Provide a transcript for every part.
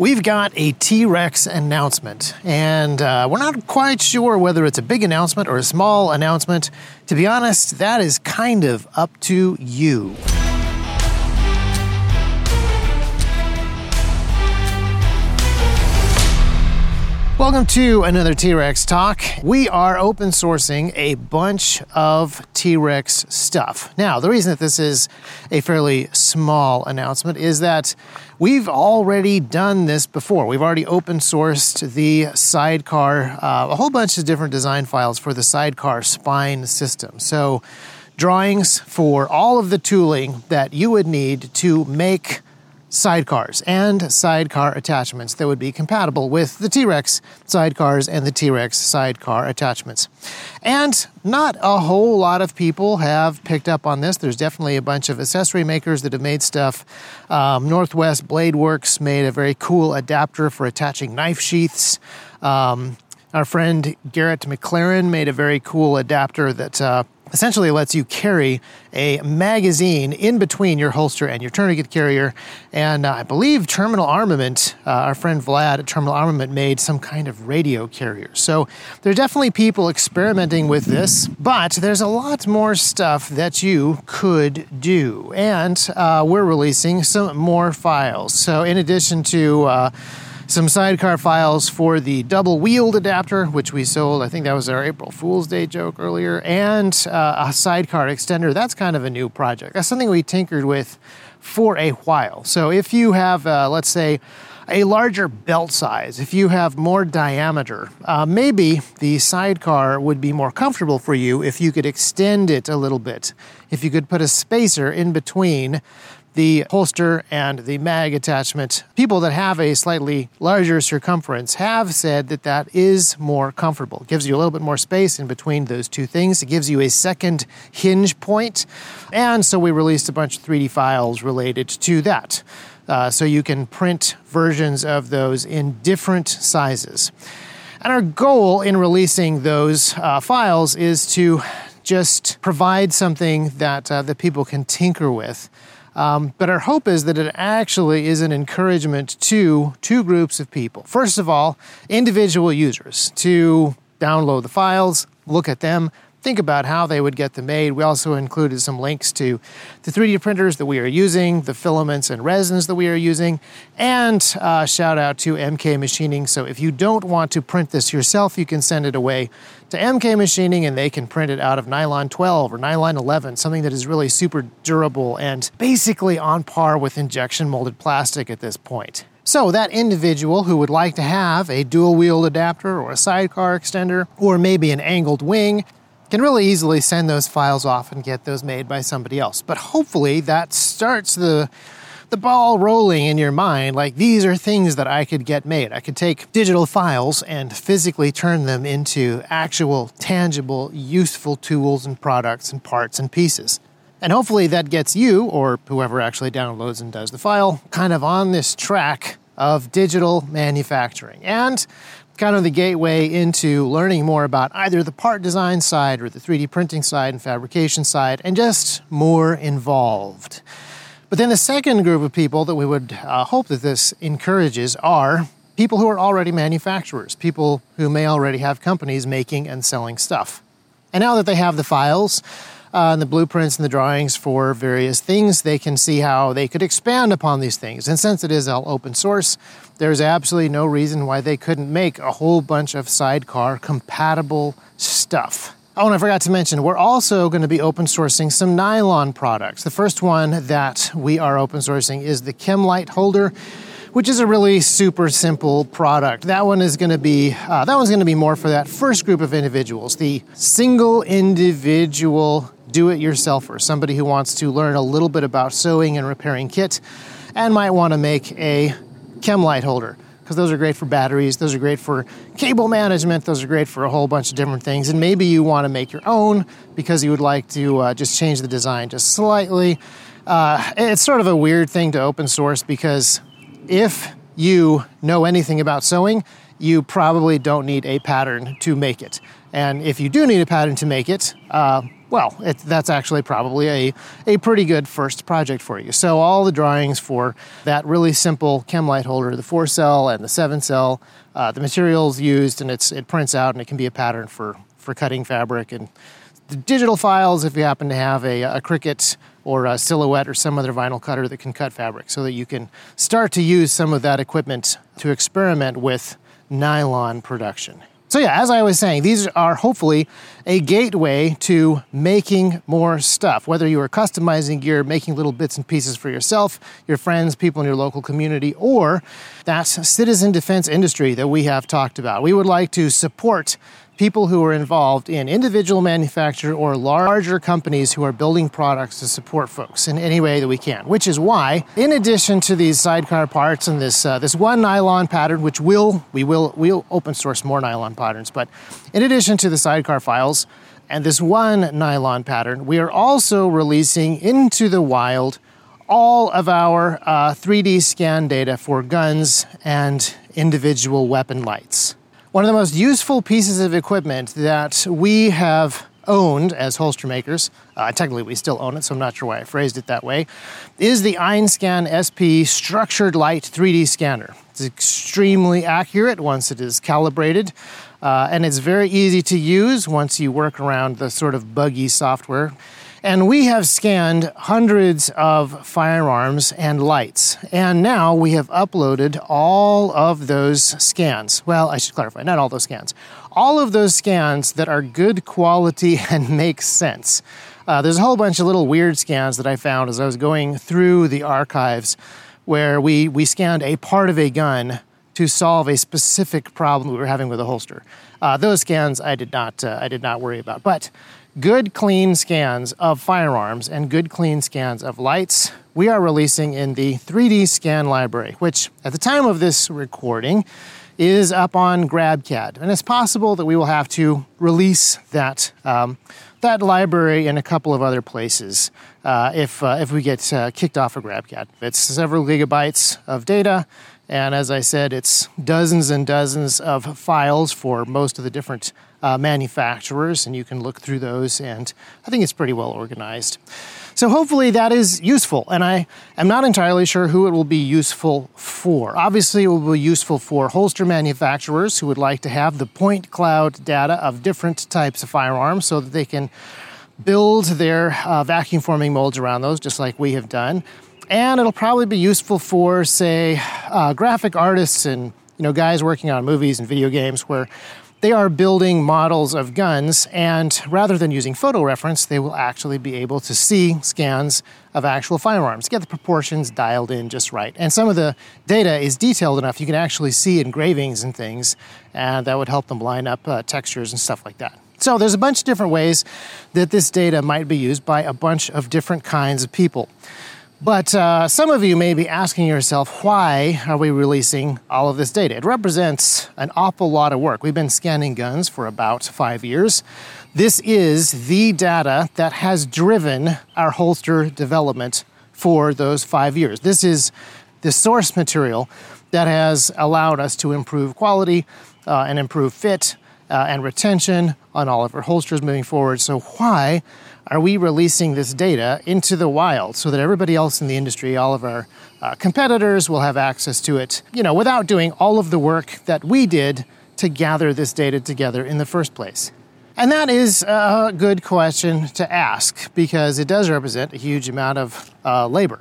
We've got a T Rex announcement, and uh, we're not quite sure whether it's a big announcement or a small announcement. To be honest, that is kind of up to you. Welcome to another T Rex Talk. We are open sourcing a bunch of T Rex stuff. Now, the reason that this is a fairly small announcement is that we've already done this before. We've already open sourced the sidecar, uh, a whole bunch of different design files for the sidecar spine system. So, drawings for all of the tooling that you would need to make sidecars and sidecar attachments that would be compatible with the T Rex sidecars and the T Rex sidecar attachments. And not a whole lot of people have picked up on this. There's definitely a bunch of accessory makers that have made stuff. Um, Northwest Blade Works made a very cool adapter for attaching knife sheaths. Um, our friend Garrett McLaren made a very cool adapter that uh, essentially lets you carry a magazine in between your holster and your tourniquet carrier. And uh, I believe Terminal Armament, uh, our friend Vlad at Terminal Armament, made some kind of radio carrier. So there are definitely people experimenting with this, but there's a lot more stuff that you could do. And uh, we're releasing some more files. So in addition to uh, some sidecar files for the dual wield adapter, which we sold. I think that was our April Fool's Day joke earlier, and uh, a sidecar extender. That's kind of a new project. That's something we tinkered with for a while. So if you have, uh, let's say, a larger belt size, if you have more diameter, uh, maybe the sidecar would be more comfortable for you if you could extend it a little bit. If you could put a spacer in between the holster and the mag attachment, people that have a slightly larger circumference have said that that is more comfortable. It gives you a little bit more space in between those two things. It gives you a second hinge point. And so we released a bunch of 3D files related to that. Uh, so you can print versions of those in different sizes. And our goal in releasing those uh, files is to just provide something that, uh, people can tinker with. Um, but our hope is that it actually is an encouragement to two groups of people. First of all, individual users to download the files, look at them, think about how they would get them made. We also included some links to the 3D printers that we are using, the filaments and resins that we are using, and uh, shout out to MK Machining. So if you don't want to print this yourself, you can send it away to MK Machining and they can print it out of nylon 12 or nylon 11, something that is really super durable and basically on par with injection molded plastic at this point. So, that individual who would like to have a dual wield adapter or a sidecar extender or maybe an angled wing can really easily send those files off and get those made by somebody else. But hopefully that starts the the ball rolling in your mind like these are things that I could get made. I could take digital files and physically turn them into actual, tangible, useful tools and products and parts and pieces. And hopefully that gets you, or whoever actually downloads and does the file, kind of on this track of digital manufacturing. And kind of the gateway into learning more about either the part design side or the 3D printing side and fabrication side, and just more involved. But then the second group of people that we would uh, hope that this encourages are people who are already manufacturers, people who may already have companies making and selling stuff. And now that they have the files, uh, and the blueprints and the drawings for various things, they can see how they could expand upon these things. And since it is all open source, there's absolutely no reason why they couldn't make a whole bunch of sidecar compatible stuff. Oh, and I forgot to mention, we're also going to be open sourcing some nylon products. The first one that we are open sourcing is the Chemlight holder which is a really super simple product. That one is going to be uh, that one's going to be more for that first group of individuals, the single individual do-it-yourselfer, somebody who wants to learn a little bit about sewing and repairing kit, and might want to make a Chemlight holder because those are great for batteries, those are great for cable management, those are great for a whole bunch of different things. And maybe you want to make your own because you would like to uh, just change the design just slightly. Uh, it's sort of a weird thing to open source because if you know anything about sewing, you probably don't need a pattern to make it. And if you do need a pattern to make it, uh, well, it, that's actually probably a, a pretty good first project for you. So, all the drawings for that really simple chem light holder, the four cell and the seven cell, uh, the materials used, and it's, it prints out and it can be a pattern for, for cutting fabric. And the digital files, if you happen to have a, a Cricut or a Silhouette or some other vinyl cutter that can cut fabric, so that you can start to use some of that equipment to experiment with nylon production. So, yeah, as I was saying, these are hopefully a gateway to making more stuff. Whether you are customizing gear, making little bits and pieces for yourself, your friends, people in your local community, or that citizen defense industry that we have talked about. We would like to support people who are involved in individual manufacture or larger companies who are building products to support folks in any way that we can. Which is why, in addition to these sidecar parts and this uh, this one nylon pattern, which will we will we'll open source more nylon patterns, but in addition to the sidecar files and this one nylon pattern, we are also releasing into the wild all of our uh, 3D scan data for guns and individual weapon lights. One of the most useful pieces of equipment that we have owned as holster makers, uh, technically we still own it, so I'm not sure why I phrased it that way, is the Einscan SP Structured Light 3D Scanner. It's extremely accurate once it is calibrated, uh, and it's very easy to use once you work around the sort of buggy software. And we have scanned hundreds of firearms and lights. And now we have uploaded all of those scans. Well, I should clarify, not all those scans. All of those scans that are good quality and make sense. Uh, there's a whole bunch of little weird scans that I found as I was going through the archives where we, we scanned a part of a gun to solve a specific problem we were having with a holster. Uh, those scans I did not uh, I did not worry about, but good clean scans of firearms and good clean scans of lights we are releasing in the 3D scan library, which at the time of this recording is up on GrabCAD. And it's possible that we will have to release that, um, that library in a couple of other places uh, if, uh, if we get uh, kicked off of GrabCAD. It's several gigabytes of data. And as I said, it's dozens and dozens of files for most of the different uh, manufacturers, and you can look through those, and I think it's pretty well organized. So hopefully that is useful, and I am not entirely sure who it will be useful for. Obviously, it will be useful for holster manufacturers who would like to have the point cloud data of different types of firearms so that they can build their uh, vacuum forming molds around those, just like we have done. And it'll probably be useful for, say, uh, graphic artists and you know guys working on movies and video games where they are building models of guns, and rather than using photo reference, they will actually be able to see scans of actual firearms, get the proportions dialed in just right. And some of the data is detailed enough you can actually see engravings and things, and that would help them line up uh, textures and stuff like that. So there's a bunch of different ways that this data might be used by a bunch of different kinds of people. But uh, some of you may be asking yourself, why are we releasing all of this data? It represents an awful lot of work. We've been scanning guns for about five years. This is the data that has driven our holster development for those five years. This is the source material that has allowed us to improve quality uh, and improve fit uh, and retention on all of our holsters moving forward. So, why are we releasing this data into the wild so that everybody else in the industry, all of our uh, competitors, will have access to it, you know, without doing all of the work that we did to gather this data together in the first place? And that is a good question to ask because it does represent a huge amount of uh, labor.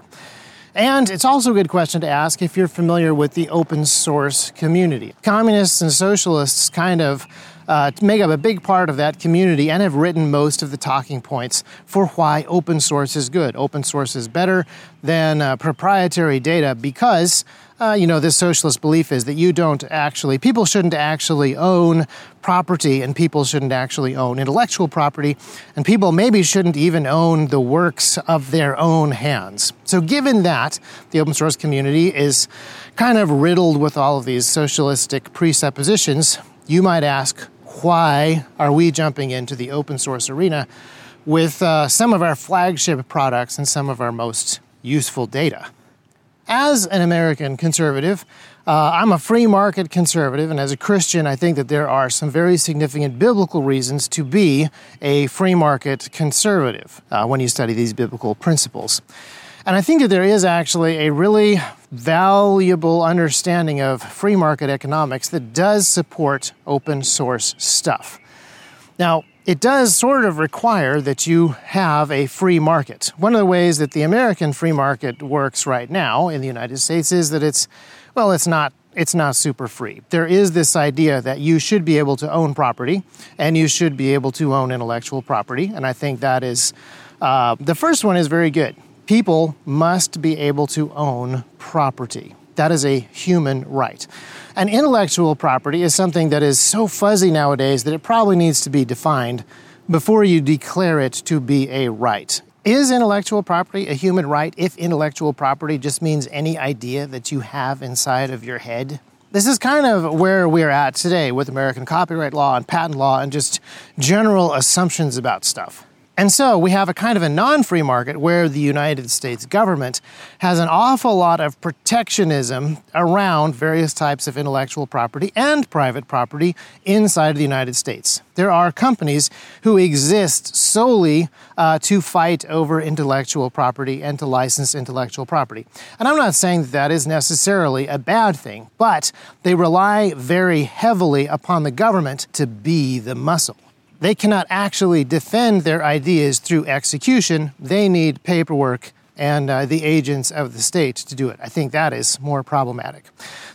And it's also a good question to ask if you're familiar with the open source community. Communists and socialists kind of uh, make up a big part of that community and have written most of the talking points for why open source is good. Open source is better than uh, proprietary data because uh, you know, this socialist belief is that you don't actually, people shouldn't actually own property and people shouldn't actually own intellectual property, and people maybe shouldn't even own the works of their own hands. So, given that the open source community is kind of riddled with all of these socialistic presuppositions, you might ask, why are we jumping into the open source arena with uh, some of our flagship products and some of our most useful data? As an American conservative, Uh, I'm a free market conservative, and as a Christian, I think that there are some very significant biblical reasons to be a free market conservative uh, when you study these biblical principles. And I think that there is actually a really valuable understanding of free market economics that does support open source stuff. Now, it does sort of require that you have a free market. One of the ways that the American free market works right now in the United States is that it's well, it's not it's not super free. There is this idea that you should be able to own property and you should be able to own intellectual property. And I think that is uh, the first one is very good. People must be able to own property. That is a human right. And intellectual property is something that is so fuzzy nowadays that it probably needs to be defined before you declare it to be a right. Is intellectual property a human right if intellectual property just means any idea that you have inside of your head? This is kind of where we're at today with American copyright law and patent law and just general assumptions about stuff. And so we have a kind of a non free market where the United States government has an awful lot of protectionism around various types of intellectual property and private property inside of the United States. There are companies who exist solely uh, to fight over intellectual property and to license intellectual property. And I'm not saying that that is necessarily a bad thing, but they rely very heavily upon the government to be the muscle they cannot actually defend their ideas through execution. They need paperwork and uh, the agents of the state to do it. I think that is more problematic.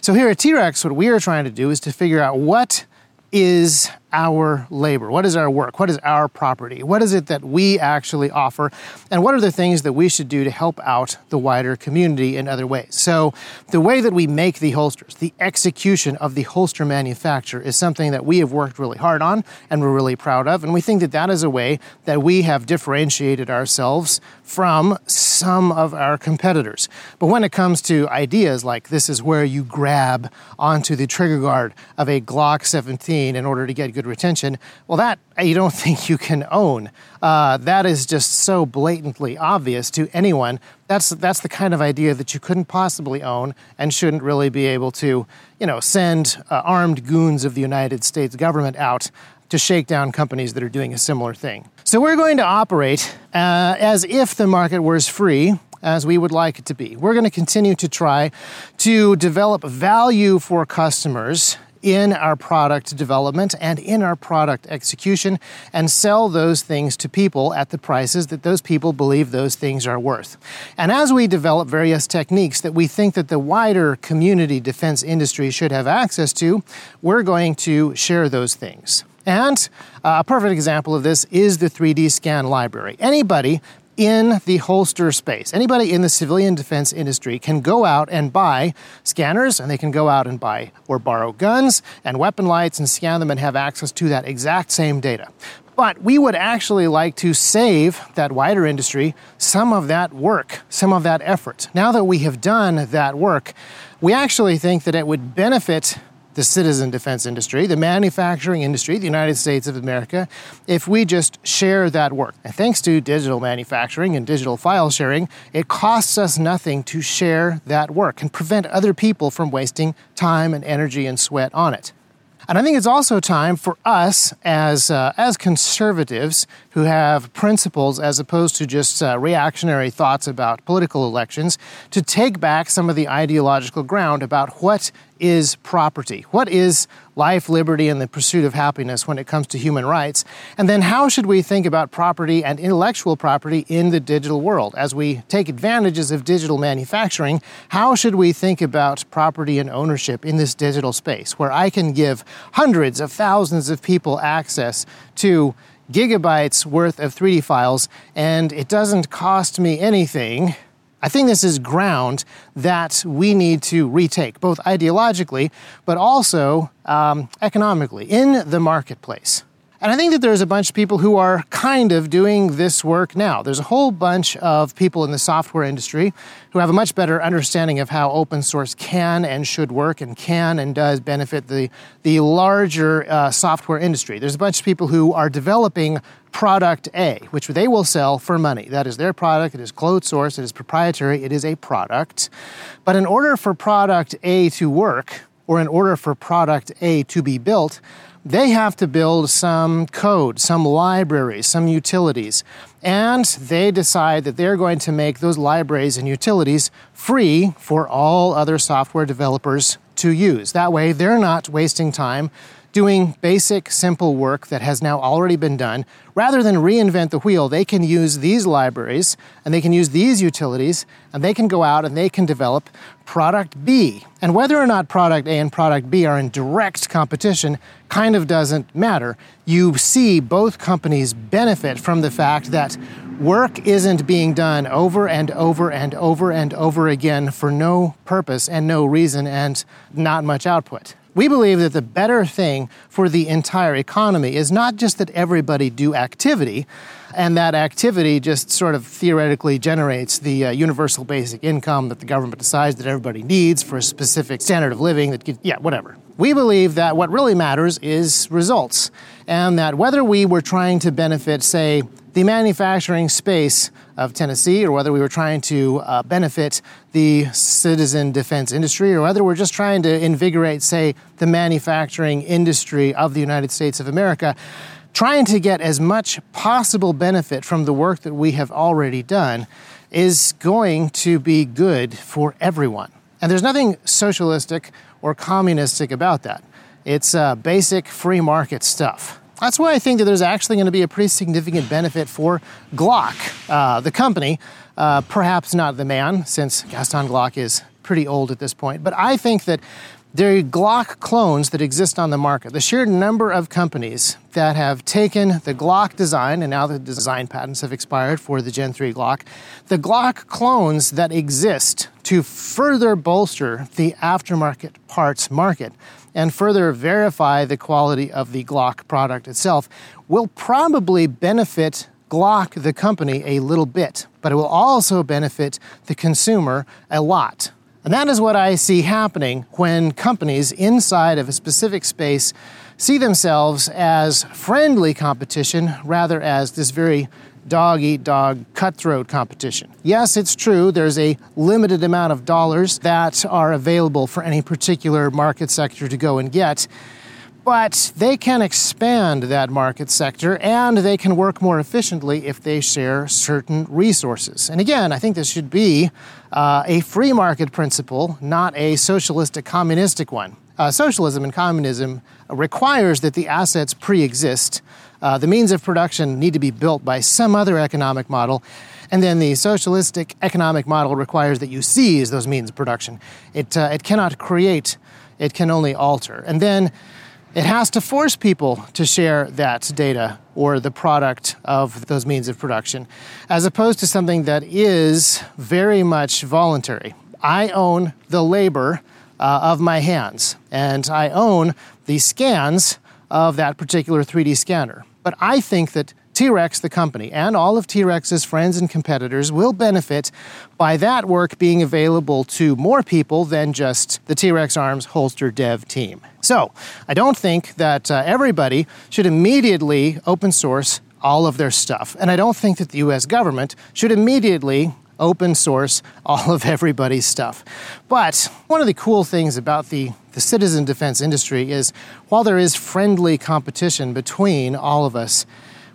So, here at T Rex, what we are trying to do is to figure out what is our labor? What is our work? What is our property? What is it that we actually offer? And what are the things that we should do to help out the wider community in other ways? So, the way that we make the holsters, the execution of the holster manufacture, is something that we have worked really hard on and we're really proud of. And we think that that is a way that we have differentiated ourselves from some of our competitors. But when it comes to ideas like this is where you grab onto the trigger guard of a Glock 17 in order to get good good retention. Well, that you don't think you can own. Uh, that is just so blatantly obvious to anyone. That's that's the kind of idea that you couldn't possibly own and shouldn't really be able to, you know, send uh, armed goons of the United States government out to shake down companies that are doing a similar thing. So we're going to operate uh, as if the market was free as we would like it to be. We're going to continue to try to develop value for customers in our product development and in our product execution and sell those things to people at the prices that those people believe those things are worth. And as we develop various techniques that we think that the wider community defense industry should have access to, we're going to share those things. And uh, a perfect example of this is the 3D scan library. Anybody in the holster space. Anybody in the civilian defense industry can go out and buy scanners, and they can go out and buy or borrow guns and weapon lights and scan them and have access to that exact same data. But we would actually like to save that wider industry some of that work, some of that effort. Now that we have done that work, we actually think that it would benefit the citizen defense industry, the manufacturing industry, the United States of America, if we just share that work. And thanks to digital manufacturing and digital file sharing, it costs us nothing to share that work and prevent other people from wasting time and energy and sweat on it. And I think it's also time for us as, uh, as conservatives who have principles as opposed to just uh, reactionary thoughts about political elections to take back some of the ideological ground about what is property? What is life, liberty, and the pursuit of happiness when it comes to human rights? And then how should we think about property and intellectual property in the digital world? As we take advantages of digital manufacturing, how should we think about property and ownership in this digital space where I can give hundreds of thousands of people access to gigabytes worth of 3D files and it doesn't cost me anything? I think this is ground that we need to retake, both ideologically but also um, economically in the marketplace. And I think that there's a bunch of people who are kind of doing this work now. There's a whole bunch of people in the software industry who have a much better understanding of how open source can and should work and can and does benefit the, the larger uh, software industry. There's a bunch of people who are developing product A, which they will sell for money. That is their product, it is closed source, it is proprietary, it is a product. But in order for product A to work, or in order for product A to be built, they have to build some code, some libraries, some utilities. And they decide that they're going to make those libraries and utilities free for all other software developers to use. That way, they're not wasting time doing basic, simple work that has now already been done. Rather than reinvent the wheel, they can use these libraries and they can use these utilities and they can go out and they can develop product B. And whether or not product A and product B are in direct competition kind of doesn't matter. You see both companies benefit from the fact that work isn't being done over and over and over and over again for no purpose and no reason and not much output. We believe that the better thing for the entire economy is not just that everybody do activity, and that activity just sort of theoretically generates the uh, universal basic income that the government decides that everybody needs for a specific standard of living that, could, yeah, whatever. We believe that what really matters is results, and that whether we were trying to benefit, say, the manufacturing space of Tennessee, or whether we were trying to uh, benefit the citizen defense industry, or whether we're just trying to invigorate, say, the manufacturing industry of the United States of America, trying to get as much possible benefit from the work that we have already done is going to be good for everyone. And there's nothing socialistic or communistic about that. It's uh, basic free market stuff. That's why I think that there's actually going to be a pretty significant benefit for Glock, uh, the company, uh, perhaps not the man, since Gaston Glock is pretty old at this point. But I think that the Glock clones that exist on the market, the sheer number of companies that have taken the Glock design, and now the design patents have expired for the Gen 3 Glock, the Glock clones that exist to further bolster the aftermarket parts market and further verify the quality of the Glock product itself will probably benefit Glock, the company, a little bit, but it will also benefit the consumer a lot. And that is what I see happening when companies inside of a specific space see themselves as friendly competition rather as this very dog eat dog cutthroat competition. Yes, it's true, there's a limited amount of dollars that are available for any particular market sector to go and get. But they can expand that market sector and they can work more efficiently if they share certain resources. And again, I think this should be uh, a free market principle, not a socialistic communistic one. Uh, socialism and communism requires that the assets pre exist uh, the means of production need to be built by some other economic model. And then the socialistic economic model requires that you seize those means of production. It, uh, it cannot create, it can only alter. And then it has to force people to share that data or the product of those means of production, as opposed to something that is very much voluntary. I own the labor uh, of my hands, and I own the scans of that particular 3D scanner. But I think that T Rex, the company, and all of T Rex's friends and competitors will benefit by that work being available to more people than just the T Rex Arms holster dev team. So I don't think that uh, everybody should immediately open source all of their stuff. And I don't think that the US government should immediately open source all of everybody's stuff. But one of the cool things about the, the citizen defense industry is while there is friendly competition between all of us,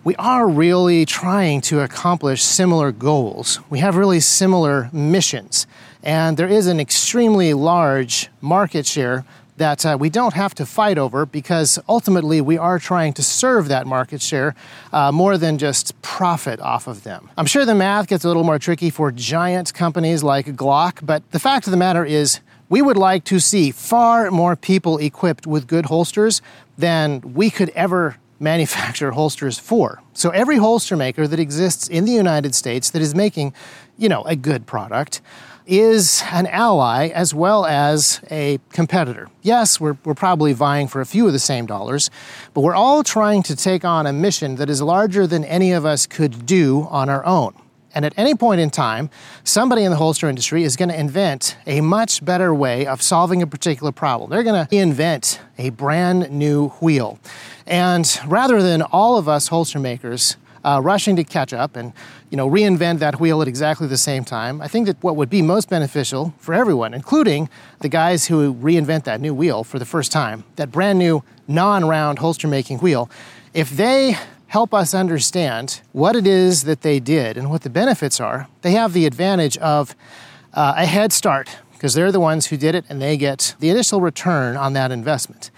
we are really trying to accomplish similar goals. We have really similar missions. And there is an extremely large market share that uh, we don't have to fight over because ultimately we are trying to serve that market share uh, more than just profit off of them. I'm sure the math gets a little more tricky for giant companies like Glock, but the fact of the matter is we would like to see far more people equipped with good holsters than we could ever manufacture holsters for. So every holster maker that exists in the United States that is making, you know, a good product is an ally as well as a competitor. Yes, we're, we're probably vying for a few of the same dollars, but we're all trying to take on a mission that is larger than any of us could do on our own. And at any point in time, somebody in the holster industry is going to invent a much better way of solving a particular problem. They're going to invent a brand new wheel. And rather than all of us holster makers uh, rushing to catch up and you know reinvent that wheel at exactly the same time, I think that what would be most beneficial for everyone, including the guys who reinvent that new wheel for the first time, that brand new non-round holster making wheel, if they help us understand what it is that they did and what the benefits are, they have the advantage of uh, a head start because they're the ones who did it and they get the initial return on that investment.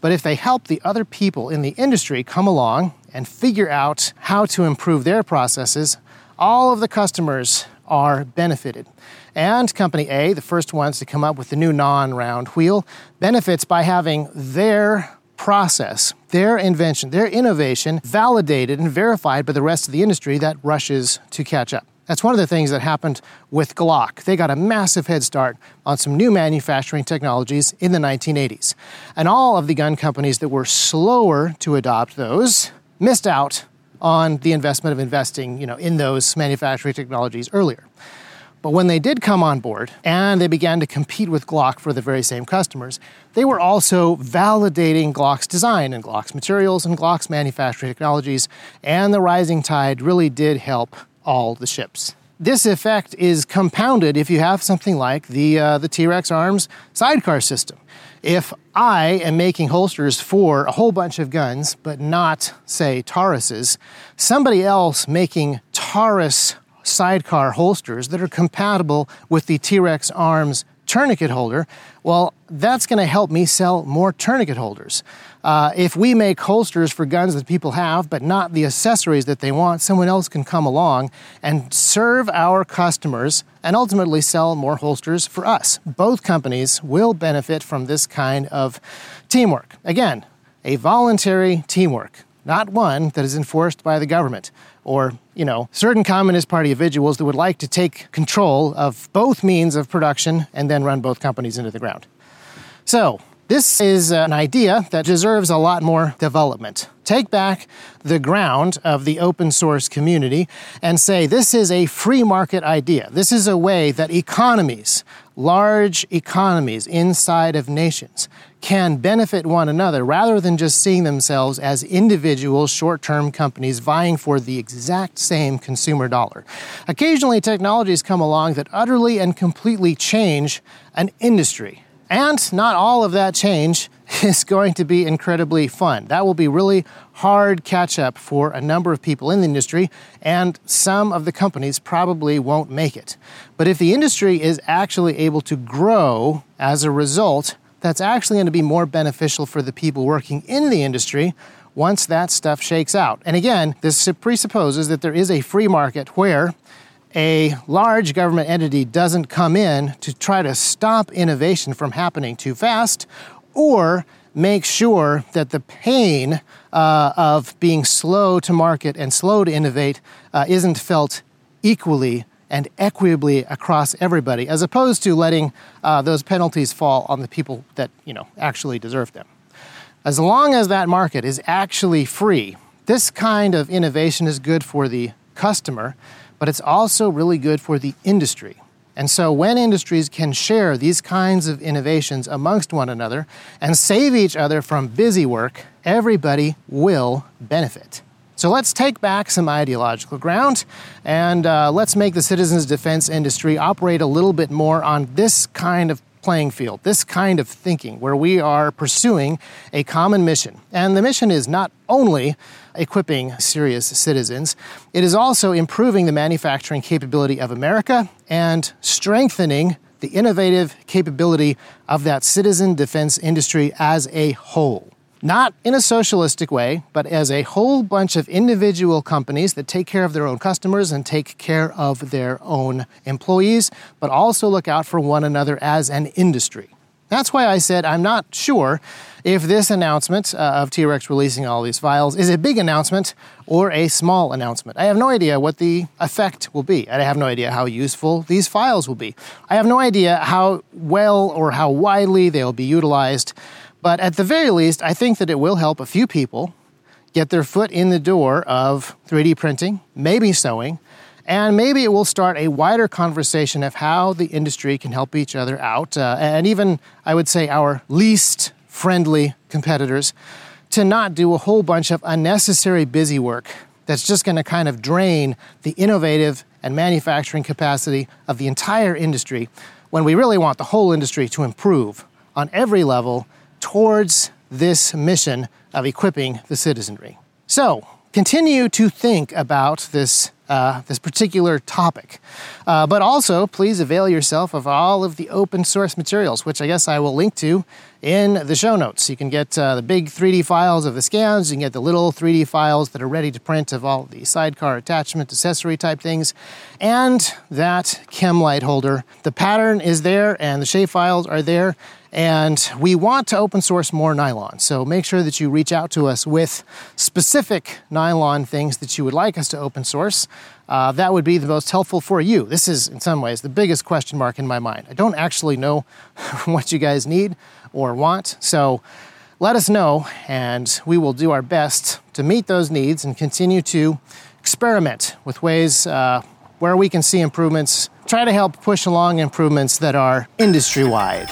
But if they help the other people in the industry come along and figure out how to improve their processes, all of the customers are benefited. And Company A, the first ones to come up with the new non round wheel, benefits by having their process, their invention, their innovation validated and verified by the rest of the industry that rushes to catch up. That's one of the things that happened with Glock. They got a massive head start on some new manufacturing technologies in the 1980s. And all of the gun companies that were slower to adopt those missed out on the investment of investing, you know, in those manufacturing technologies earlier. But when they did come on board and they began to compete with Glock for the very same customers, they were also validating Glock's design and Glock's materials and Glock's manufacturing technologies, and the rising tide really did help all the ships. This effect is compounded if you have something like the, uh, the T Rex Arms sidecar system. If I am making holsters for a whole bunch of guns, but not, say, Taurus's, somebody else making Taurus sidecar holsters that are compatible with the T Rex Arms tourniquet holder, well, that's going to help me sell more tourniquet holders. Uh, if we make holsters for guns that people have, but not the accessories that they want, someone else can come along and serve our customers and ultimately sell more holsters for us. Both companies will benefit from this kind of teamwork. Again, a voluntary teamwork, not one that is enforced by the government or, you know, certain Communist Party individuals that would like to take control of both means of production and then run both companies into the ground. So, this is uh, an idea that deserves a lot more development. Take back the ground of the open source community and say this is a free market idea. This is a way that economies, large economies inside of nations, can benefit one another rather than just seeing themselves as individual short term companies vying for the exact same consumer dollar. Occasionally, technologies come along that utterly and completely change an industry. And not all of that change is going to be incredibly fun. That will be really hard catch up for a number of people in the industry, and some of the companies probably won't make it. But if the industry is actually able to grow as a result, that's actually going to be more beneficial for the people working in the industry once that stuff shakes out. And again, this presupposes that there is a free market where a large government entity doesn't come in to try to stop innovation from happening too fast or make sure that the pain uh, of being slow to market and slow to innovate uh, isn't felt equally and equitably across everybody, as opposed to letting uh, those penalties fall on the people that you know actually deserve them. As long as that market is actually free, this kind of innovation is good for the customer, but it's also really good for the industry. And so, when industries can share these kinds of innovations amongst one another and save each other from busy work, everybody will benefit. So let's take back some ideological ground and uh, let's make the citizens defense industry operate a little bit more on this kind of playing field, this kind of thinking, where we are pursuing a common mission. And the mission is not only equipping serious citizens, it is also improving the manufacturing capability of America and strengthening the innovative capability of that citizen defense industry as a whole not in a socialistic way, but as a whole bunch of individual companies that take care of their own customers and take care of their own employees, but also look out for one another as an industry. That's why I said I'm not sure if this announcement uh, of T Rex releasing all these files is a big announcement or a small announcement. I have no idea what the effect will be. I have no idea how useful these files will be. I have no idea how well or how widely they'll be utilized. But at the very least, I think that it will help a few people get their foot in the door of 3D printing, maybe sewing, and maybe it will start a wider conversation of how the industry can help each other out, uh, and even, I would say, our least friendly competitors to not do a whole bunch of unnecessary busy work that's just going to kind of drain the innovative and manufacturing capacity of the entire industry when we really want the whole industry to improve on every level towards this mission of equipping the citizenry. So, continue to think about this uh, this particular topic. Uh, but also, please avail yourself of all of the open source materials, which I guess I will link to in the show notes. You can get uh, the big 3D files of the scans, you can get the little 3D files that are ready to print of all the sidecar attachment, accessory type things, and that chem light holder. The pattern is there and the shape files are there. And we want to open source more nylon. So make sure that you reach out to us with specific nylon things that you would like us to open source. Uh, that would be the most helpful for you. This is, in some ways, the biggest question mark in my mind. I don't actually know what you guys need or want. So let us know, and we will do our best to meet those needs and continue to experiment with ways uh, where we can see improvements, try to help push along improvements that are industry wide.